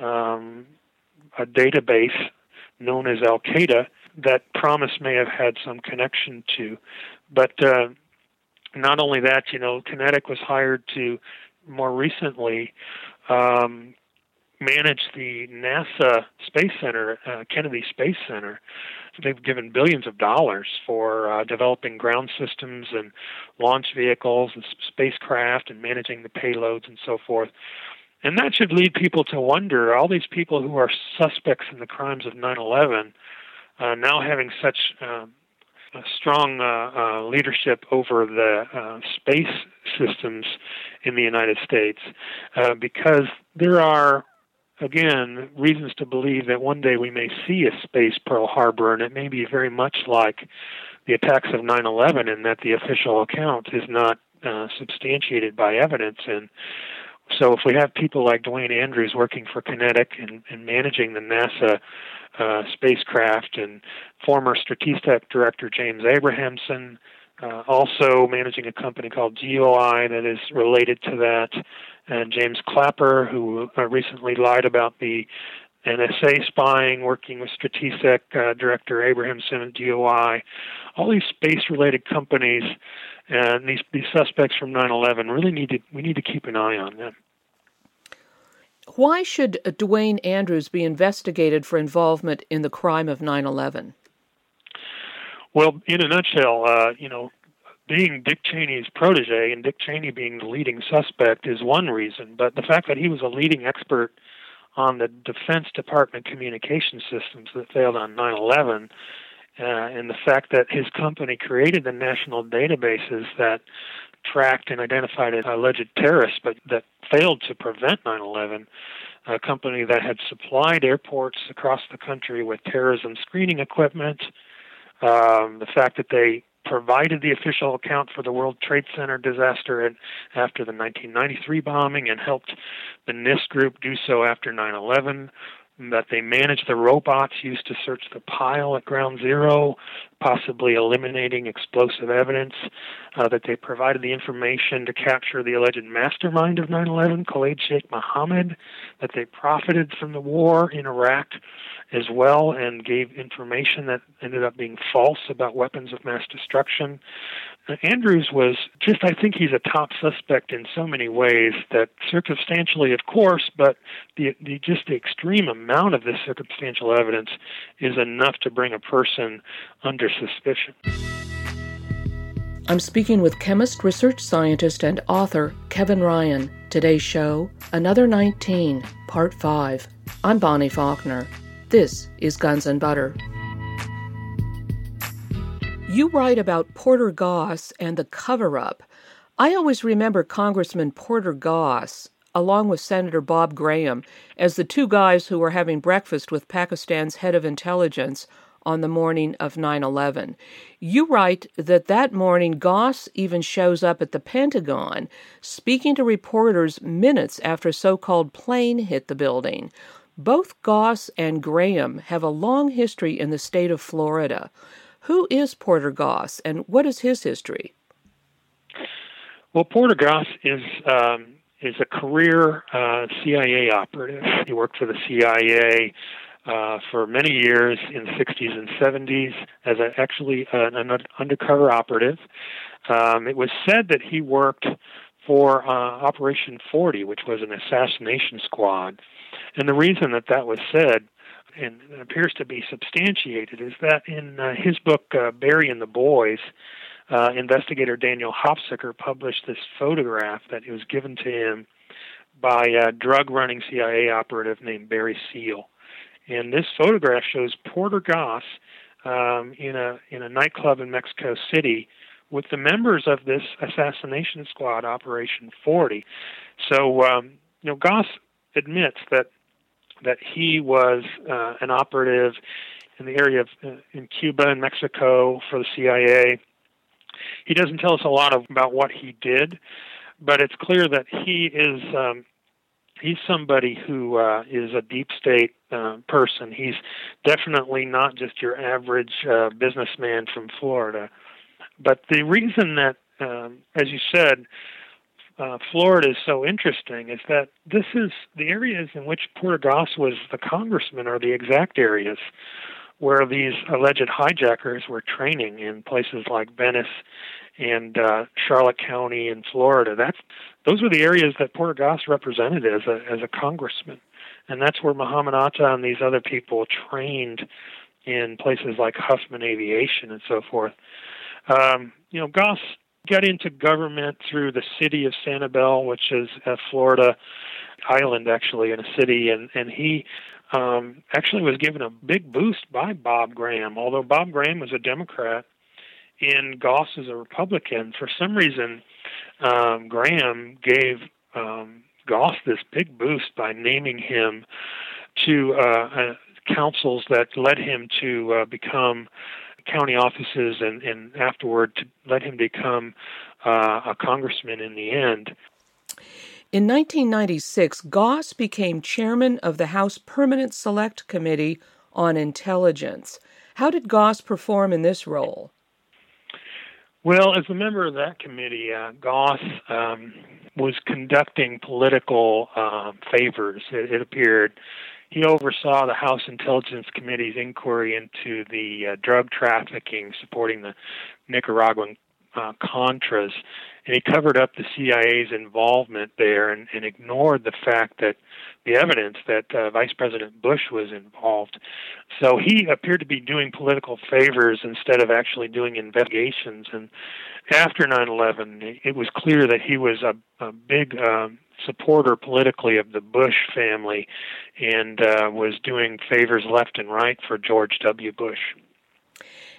um, a database known as Al Qaeda that PROMIS may have had some connection to. But uh, not only that, you know, QinetiQ was hired to more recently um, manage the NASA Space Center, uh, Kennedy Space Center. They've given billions of dollars for uh, developing ground systems and launch vehicles and spacecraft and managing the payloads and so forth. And that should lead people to wonder all these people who are suspects in the crimes of 9 11 uh, now having such um, strong uh, uh, leadership over the uh, space systems in the United States uh, because there are again, reasons to believe that one day we may see a space Pearl Harbor, and it may be very much like the attacks of 9 11 in that the official account is not uh, substantiated by evidence. And so, if we have people like Duane Andrews working for QinetiQ and, and managing the NASA uh, spacecraft, and former Stratesec director James Abrahamson, uh, also managing a company called GeoEye that is related to that, and James Clapper, who uh, recently lied about the NSA spying, working with Stratesec uh, director Abrahamson at GeoEye. All these space-related companies and these these suspects from 9/11 really need to we need to keep an eye on them. Why should Duane Andrews be investigated for involvement in the crime of 9/11? Well, in a nutshell, uh, you know, being Dick Cheney's protege and Dick Cheney being the leading suspect is one reason, but the fact that he was a leading expert on the Defense Department communication systems that failed on 9 11, uh, and the fact that his company created the national databases that tracked and identified alleged terrorists, but that failed to prevent 9 11, a company that had supplied airports across the country with terrorism screening equipment, um, the fact that they provided the official account for the World Trade Center disaster after the 1993 bombing and helped the NIST group do so after 9 11. That they managed the robots used to search the pile at Ground Zero, possibly eliminating explosive evidence. Uh, that they provided the information to capture the alleged mastermind of 9 11, Khalid Sheikh Mohammed. That they profited from the war in Iraq as well and gave information that ended up being false about weapons of mass destruction. Uh, Andrews was just, I think he's a top suspect in so many ways that circumstantially, of course, but the, the just the extreme amount of this circumstantial evidence is enough to bring a person under suspicion. I'm speaking with chemist, research scientist, and author Kevin Ryan. Today's show, Another 19, Part 5. I'm Bonnie Faulkner. This is Guns and Butter. You write about Porter Goss and the cover up. I always remember Congressman Porter Goss, along with Senator Bob Graham, as the two guys who were having breakfast with Pakistan's head of intelligence on the morning of 9 11. You write that that morning Goss even shows up at the Pentagon, speaking to reporters minutes after a so called plane hit the building. Both Goss and Graham have a long history in the state of Florida. Who is Porter Goss and what is his history? Well, Porter Goss is um, is a career uh, CIA operative. He worked for the CIA uh, for many years in the 60s and 70s as a, actually an, an undercover operative. Um, it was said that he worked for uh, Operation 40, which was an assassination squad and the reason that that was said and appears to be substantiated is that in uh, his book uh, Barry and the Boys, uh, investigator Daniel Hopsicker published this photograph that was given to him by a drug-running CIA operative named Barry Seal, and this photograph shows Porter Goss um, in a in a nightclub in Mexico City with the members of this assassination squad, Operation 40. So, um, you know, Goss admits that that he was uh, an operative in the area of uh, in Cuba and Mexico for the CIA. He doesn't tell us a lot of, about what he did, but it's clear that he is um, he's somebody who uh, is a deep state uh, person. He's definitely not just your average uh, businessman from Florida. But the reason that, um, as you said, uh, Florida is so interesting is that this is the areas in which Porter Goss was the congressman are the exact areas where these alleged hijackers were training in places like Venice and uh, Charlotte County in Florida. That's those were the areas that Porter Goss represented as a as a congressman. and that's where Muhammad Atta and these other people trained in places like Huffman Aviation and so forth. Um, you know, Goss got into government through the city of Sanibel, which is a Florida island, actually, in a city, and and he um, actually was given a big boost by Bob Graham. Although Bob Graham was a Democrat and Goss is a Republican, for some reason, um, Graham gave um, Goss this big boost by naming him to uh, uh, councils that led him to uh, become county offices and, and afterward to let him become uh, a congressman in the end. In 1996, Goss became chairman of the House Permanent Select Committee on Intelligence. How did Goss perform in this role? Well, as a member of that committee, uh, Goss um, was conducting political uh, favors, it, it appeared, he oversaw the House Intelligence Committee's inquiry into the uh, drug trafficking supporting the Nicaraguan uh, Contras, and he covered up the CIA's involvement there and, and ignored the fact that the evidence that uh, Vice President Bush was involved. So he appeared to be doing political favors instead of actually doing investigations. And after 9/11, it was clear that he was a, a big um, supporter politically of the Bush family and uh, was doing favors left and right for George W. Bush.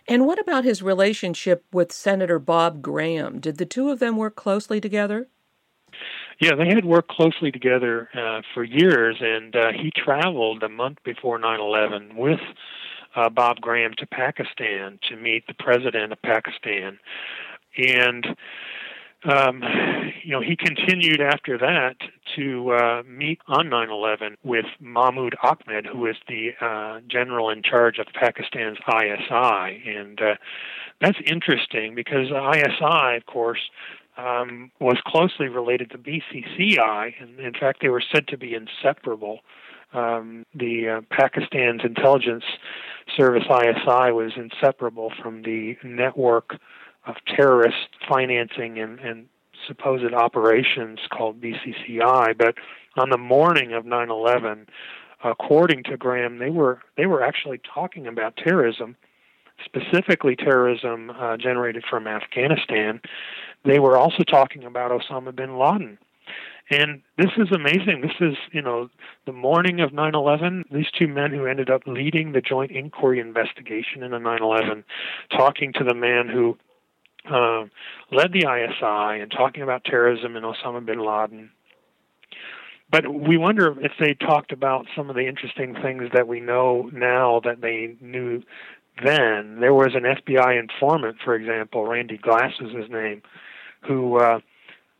And what about his relationship with Senator Bob Graham? Did the two of them work closely together? Yeah, they had worked closely together uh, for years, and uh, he traveled a month before 9 11 with uh, Bob Graham to Pakistan to meet the president of Pakistan. And um, you know, he continued after that to uh, meet on 9/11 with Mahmoud Ahmed, who was the uh, general in charge of Pakistan's ISI, and uh, that's interesting because ISI, of course, um, was closely related to BCCI, and in fact, they were said to be inseparable. Um, the uh, Pakistan's intelligence service ISI was inseparable from the network of terrorist financing and, and supposed operations called BCCI. But on the morning of 9/11, according to Graham, they were they were actually talking about terrorism, specifically terrorism uh, generated from Afghanistan. They were also talking about Osama bin Laden. And this is amazing. This is, you know, the morning of 9 11, these two men who ended up leading the joint inquiry investigation into 9 11, talking to the man who uh, led the ISI and talking about terrorism and Osama bin Laden. But we wonder if they talked about some of the interesting things that we know now that they knew then. There was an FBI informant, for example, Randy Glass was his name, who uh,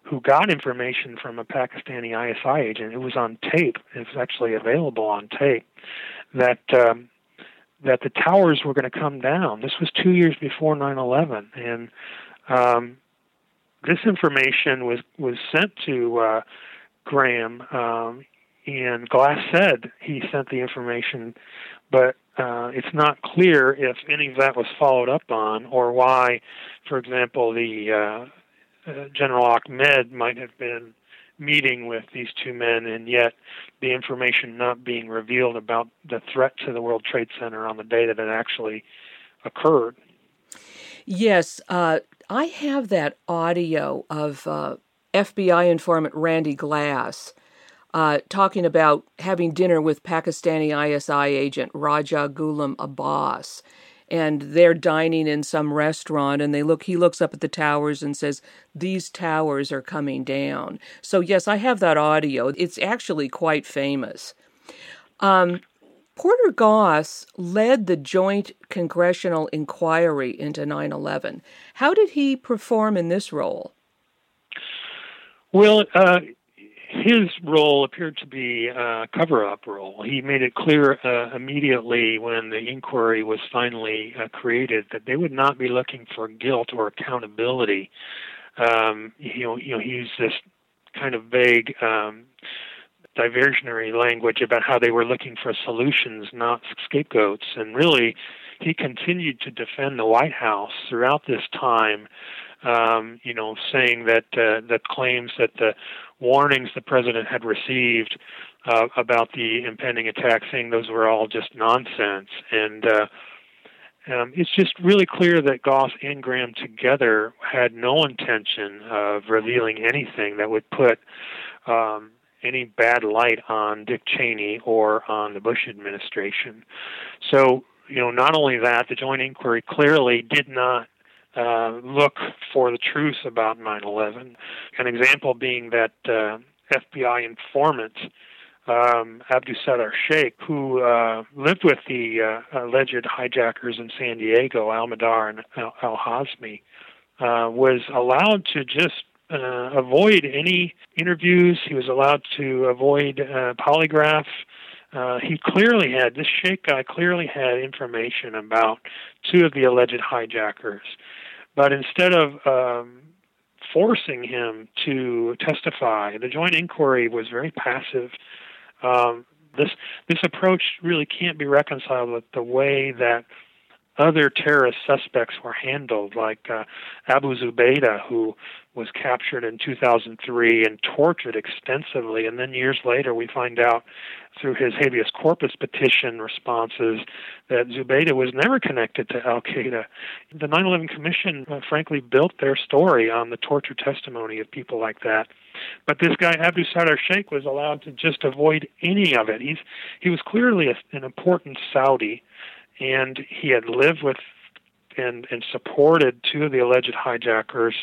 who got information from a Pakistani ISI agent. It was on tape. It was actually available on tape that um, that the towers were going to come down. This was two years before 9/11, and um, this information was was sent to uh, Graham. Um, and Glass said he sent the information, but uh, it's not clear if any of that was followed up on or why, for example, the uh, uh, General Ahmed might have been meeting with these two men, and yet the information not being revealed about the threat to the World Trade Center on the day that it actually occurred. Yes, uh, I have that audio of uh, FBI informant Randy Glass uh, talking about having dinner with Pakistani ISI agent Raja Ghulam Abbas and they're dining in some restaurant and they look he looks up at the towers and says these towers are coming down. So yes i have that audio. It's actually quite famous. Um, porter goss led the joint congressional inquiry into 9-11 how did he perform in this role? Well uh, his role appeared to be a cover up role. He made it clear uh, immediately when the inquiry was finally uh, created that they would not be looking for guilt or accountability. Um, you know, you know, he used this kind of vague um, diversionary language about how they were looking for solutions, not scapegoats. And really, he continued to defend the White House throughout this time. Um, you know, saying that uh, that claims that the warnings the president had received uh, about the impending attack, saying those were all just nonsense. And uh, um, it's just really clear that Goss and Graham together had no intention of revealing anything that would put um, any bad light on Dick Cheney or on the Bush administration. So, you know, not only that, the joint inquiry clearly did not uh, look for the truth about 9/11. An example being that uh, FBI informant um, Abdul Sheikh, who uh, lived with the uh, alleged hijackers in San Diego, Al Mihdhar and Al Hazmi, uh, was allowed to just avoid any interviews. He was allowed to avoid polygraph. Uh, he clearly had this Sheikh guy clearly had information about two of the alleged hijackers, but instead of um, forcing him to testify, the joint inquiry was very passive. Um, this this approach really can't be reconciled with the way that other terrorist suspects were handled, like uh, Abu Zubaydah, who was captured in 2003 and tortured extensively. And then years later, we find out through his habeas corpus petition responses that Zubaydah was never connected to Al Qaeda. The 9 11 Commission, uh, frankly, built their story on the torture testimony of people like that. But this guy, Abdul Sattar Sheikh, was allowed to just avoid any of it. He's, he was clearly a, an important Saudi and he had lived with and and supported two of the alleged hijackers,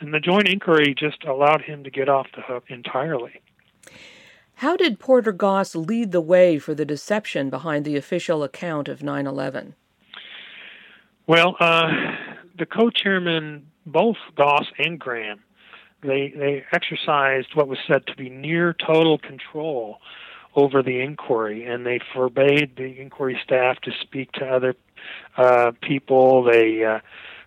and the joint inquiry just allowed him to get off the hook entirely. How did Porter Goss lead the way for the deception behind the official account of 9 11? Well, uh, the co chairman, both Goss and Graham, they, they exercised what was said to be near total control over the inquiry, and they forbade the inquiry staff to speak to other uh, people. They uh,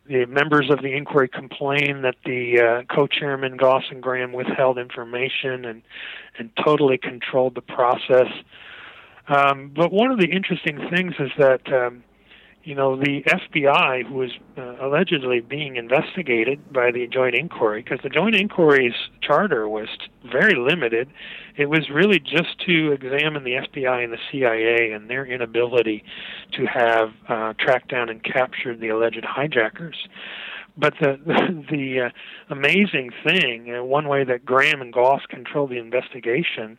the members of the inquiry complained that the uh, co-chairman Goss and Graham withheld information and and totally controlled the process. Um, but one of the interesting things is that um, you know, the FBI, who was uh, allegedly being investigated by the joint inquiry, because the joint inquiry's charter was very limited. It was really just to examine the FBI and the CIA and their inability to have uh, tracked down and captured the alleged hijackers. But the the, the uh, amazing thing, uh, one way that Graham and Goss controlled the investigation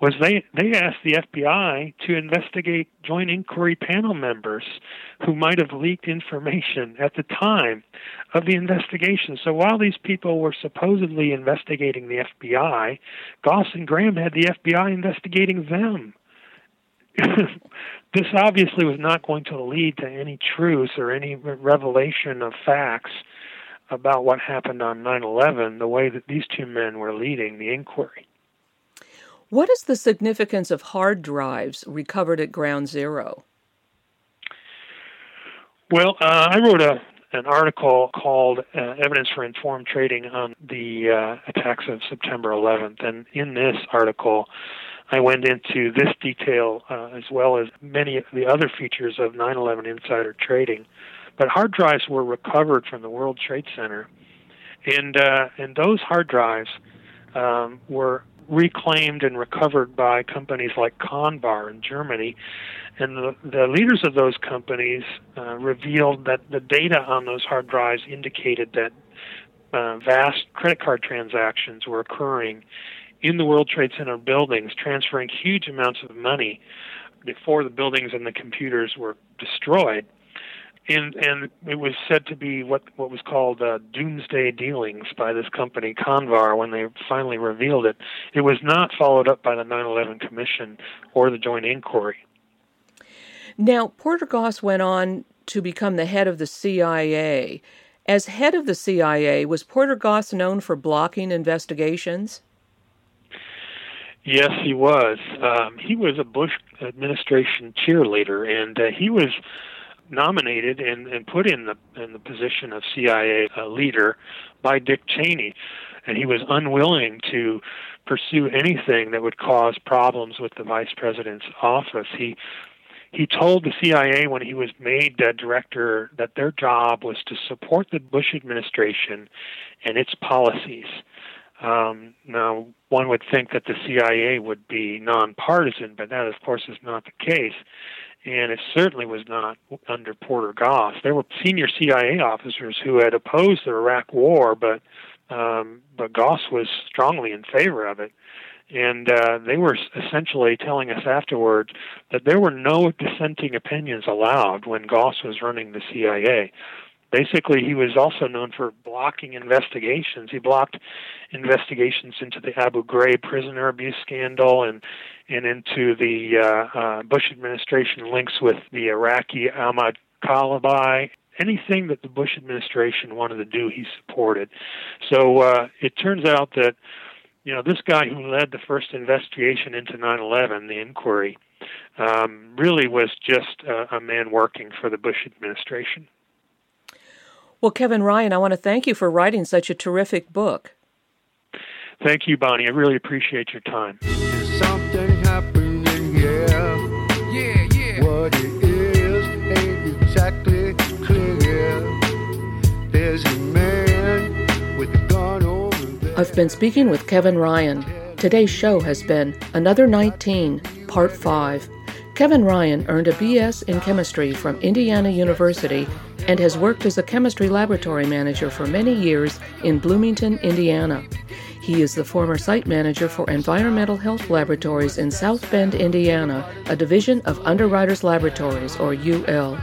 was they they asked the FBI to investigate joint inquiry panel members who might have leaked information at the time of the investigation. So while these people were supposedly investigating the FBI, Goss and Graham had the FBI investigating them. this obviously was not going to lead to any truth or any revelation of facts about what happened on 9/11 the way that these two men were leading the inquiry. What is the significance of hard drives recovered at Ground Zero? Well, uh, I wrote a an article called uh, "Evidence for Informed Trading" on the uh, attacks of September 11th, and in this article, I went into this detail uh, as well as many of the other features of 9/11 insider trading. But hard drives were recovered from the World Trade Center, and uh, and those hard drives um, were reclaimed and recovered by companies like Convar in Germany. And the, the leaders of those companies uh, revealed that the data on those hard drives indicated that uh, vast credit card transactions were occurring in the World Trade Center buildings, transferring huge amounts of money before the buildings and the computers were destroyed and and it was said to be what what was called uh, doomsday dealings by this company Convar when they finally revealed it. It was not followed up by the 9/11 Commission or the Joint Inquiry. Now, Porter Goss went on to become the head of the CIA. As head of the CIA, was Porter Goss known for blocking investigations? Yes, he was. Um, he was a Bush administration cheerleader, and uh, he was nominated and, and put in the in the position of CIA uh, leader by Dick Cheney, and he was unwilling to pursue anything that would cause problems with the vice president's office. He he told the CIA when he was made uh, director that their job was to support the Bush administration and its policies. Um, now, one would think that the CIA would be nonpartisan, but that, of course, is not the case. And it certainly was not under Porter Goss. There were senior CIA officers who had opposed the Iraq War, but um, but Goss was strongly in favor of it. And uh, they were essentially telling us afterwards that there were no dissenting opinions allowed when Goss was running the CIA basically he was also known for blocking investigations. He blocked investigations into the abu ghraib prisoner abuse scandal and and into the uh, uh, bush administration links with the iraqi ahmad Chalabi anything that the bush administration wanted to do he supported. So uh, it turns out that you know this guy who led the first investigation into 9/11 the inquiry um, really was just a man working for the bush administration well, Kevin Ryan, I want to thank you for writing such a terrific book. Thank you, Bonnie. I really appreciate your time. something happening here. Yeah, yeah. What it is ain't exactly clear. There's a man with a gun over there. I've been speaking with Kevin Ryan. Today's show has been Another 19, Part 5. Kevin Ryan earned a BS in chemistry from Indiana University and has worked as a chemistry laboratory manager for many years in Bloomington, Indiana. He is the former site manager for Environmental Health Laboratories in South Bend, Indiana, a division of Underwriters Laboratories, or UL.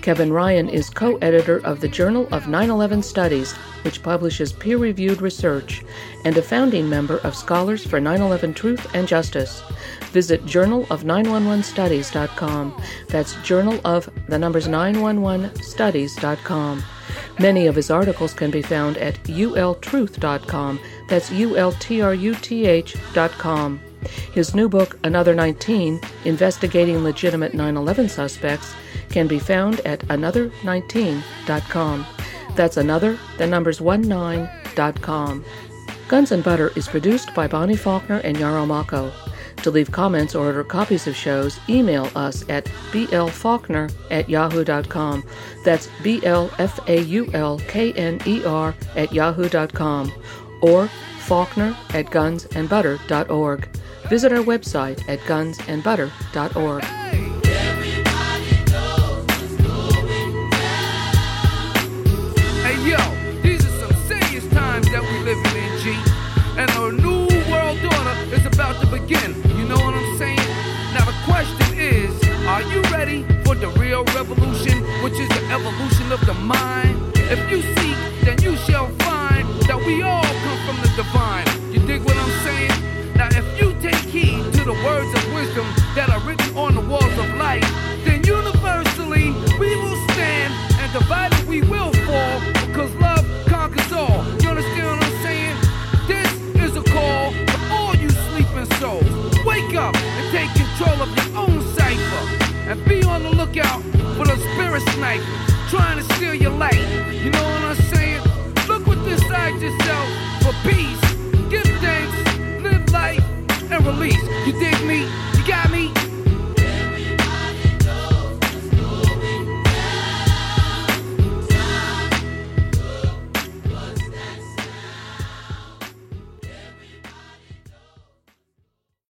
Kevin Ryan is co editor of the Journal of 9 11 Studies, which publishes peer reviewed research, and a founding member of Scholars for 9 11 Truth and Justice. Visit journalof911studies.com. That's journal of the numbers 911studies.com. Many of his articles can be found at ultruth.com. That's ultruth.com. His new book, Another 19 Investigating Legitimate 9 11 Suspects, can be found at another19.com. That's another, the numbers 19.com. Guns and Butter is produced by Bonnie Faulkner and Yarrow Mako. To leave comments or order copies of shows, email us at blfaulkner at yahoo.com. That's B L F A U L K N E R at yahoo.com or faulkner at gunsandbutter.org. Visit our website at gunsandbutter.org. Hey yo, these are some serious times that we living in, G. And a new world order is about to begin. Are you ready for the real revolution, which is the evolution of the mind? If you seek, then you shall find that we all come from the divine. You dig what I'm saying? Now if you take heed to the words of wisdom that are written on the walls of life, then universally we will stand and divided we will fall because love conquers all. You understand what I'm saying? This is a call for all you sleeping souls. Wake up and take control of your own lookout for the spirit snipers trying to steal your life. You know what I'm saying? Look within inside yourself for peace. Give thanks, live life, and release. You dig me? You got me?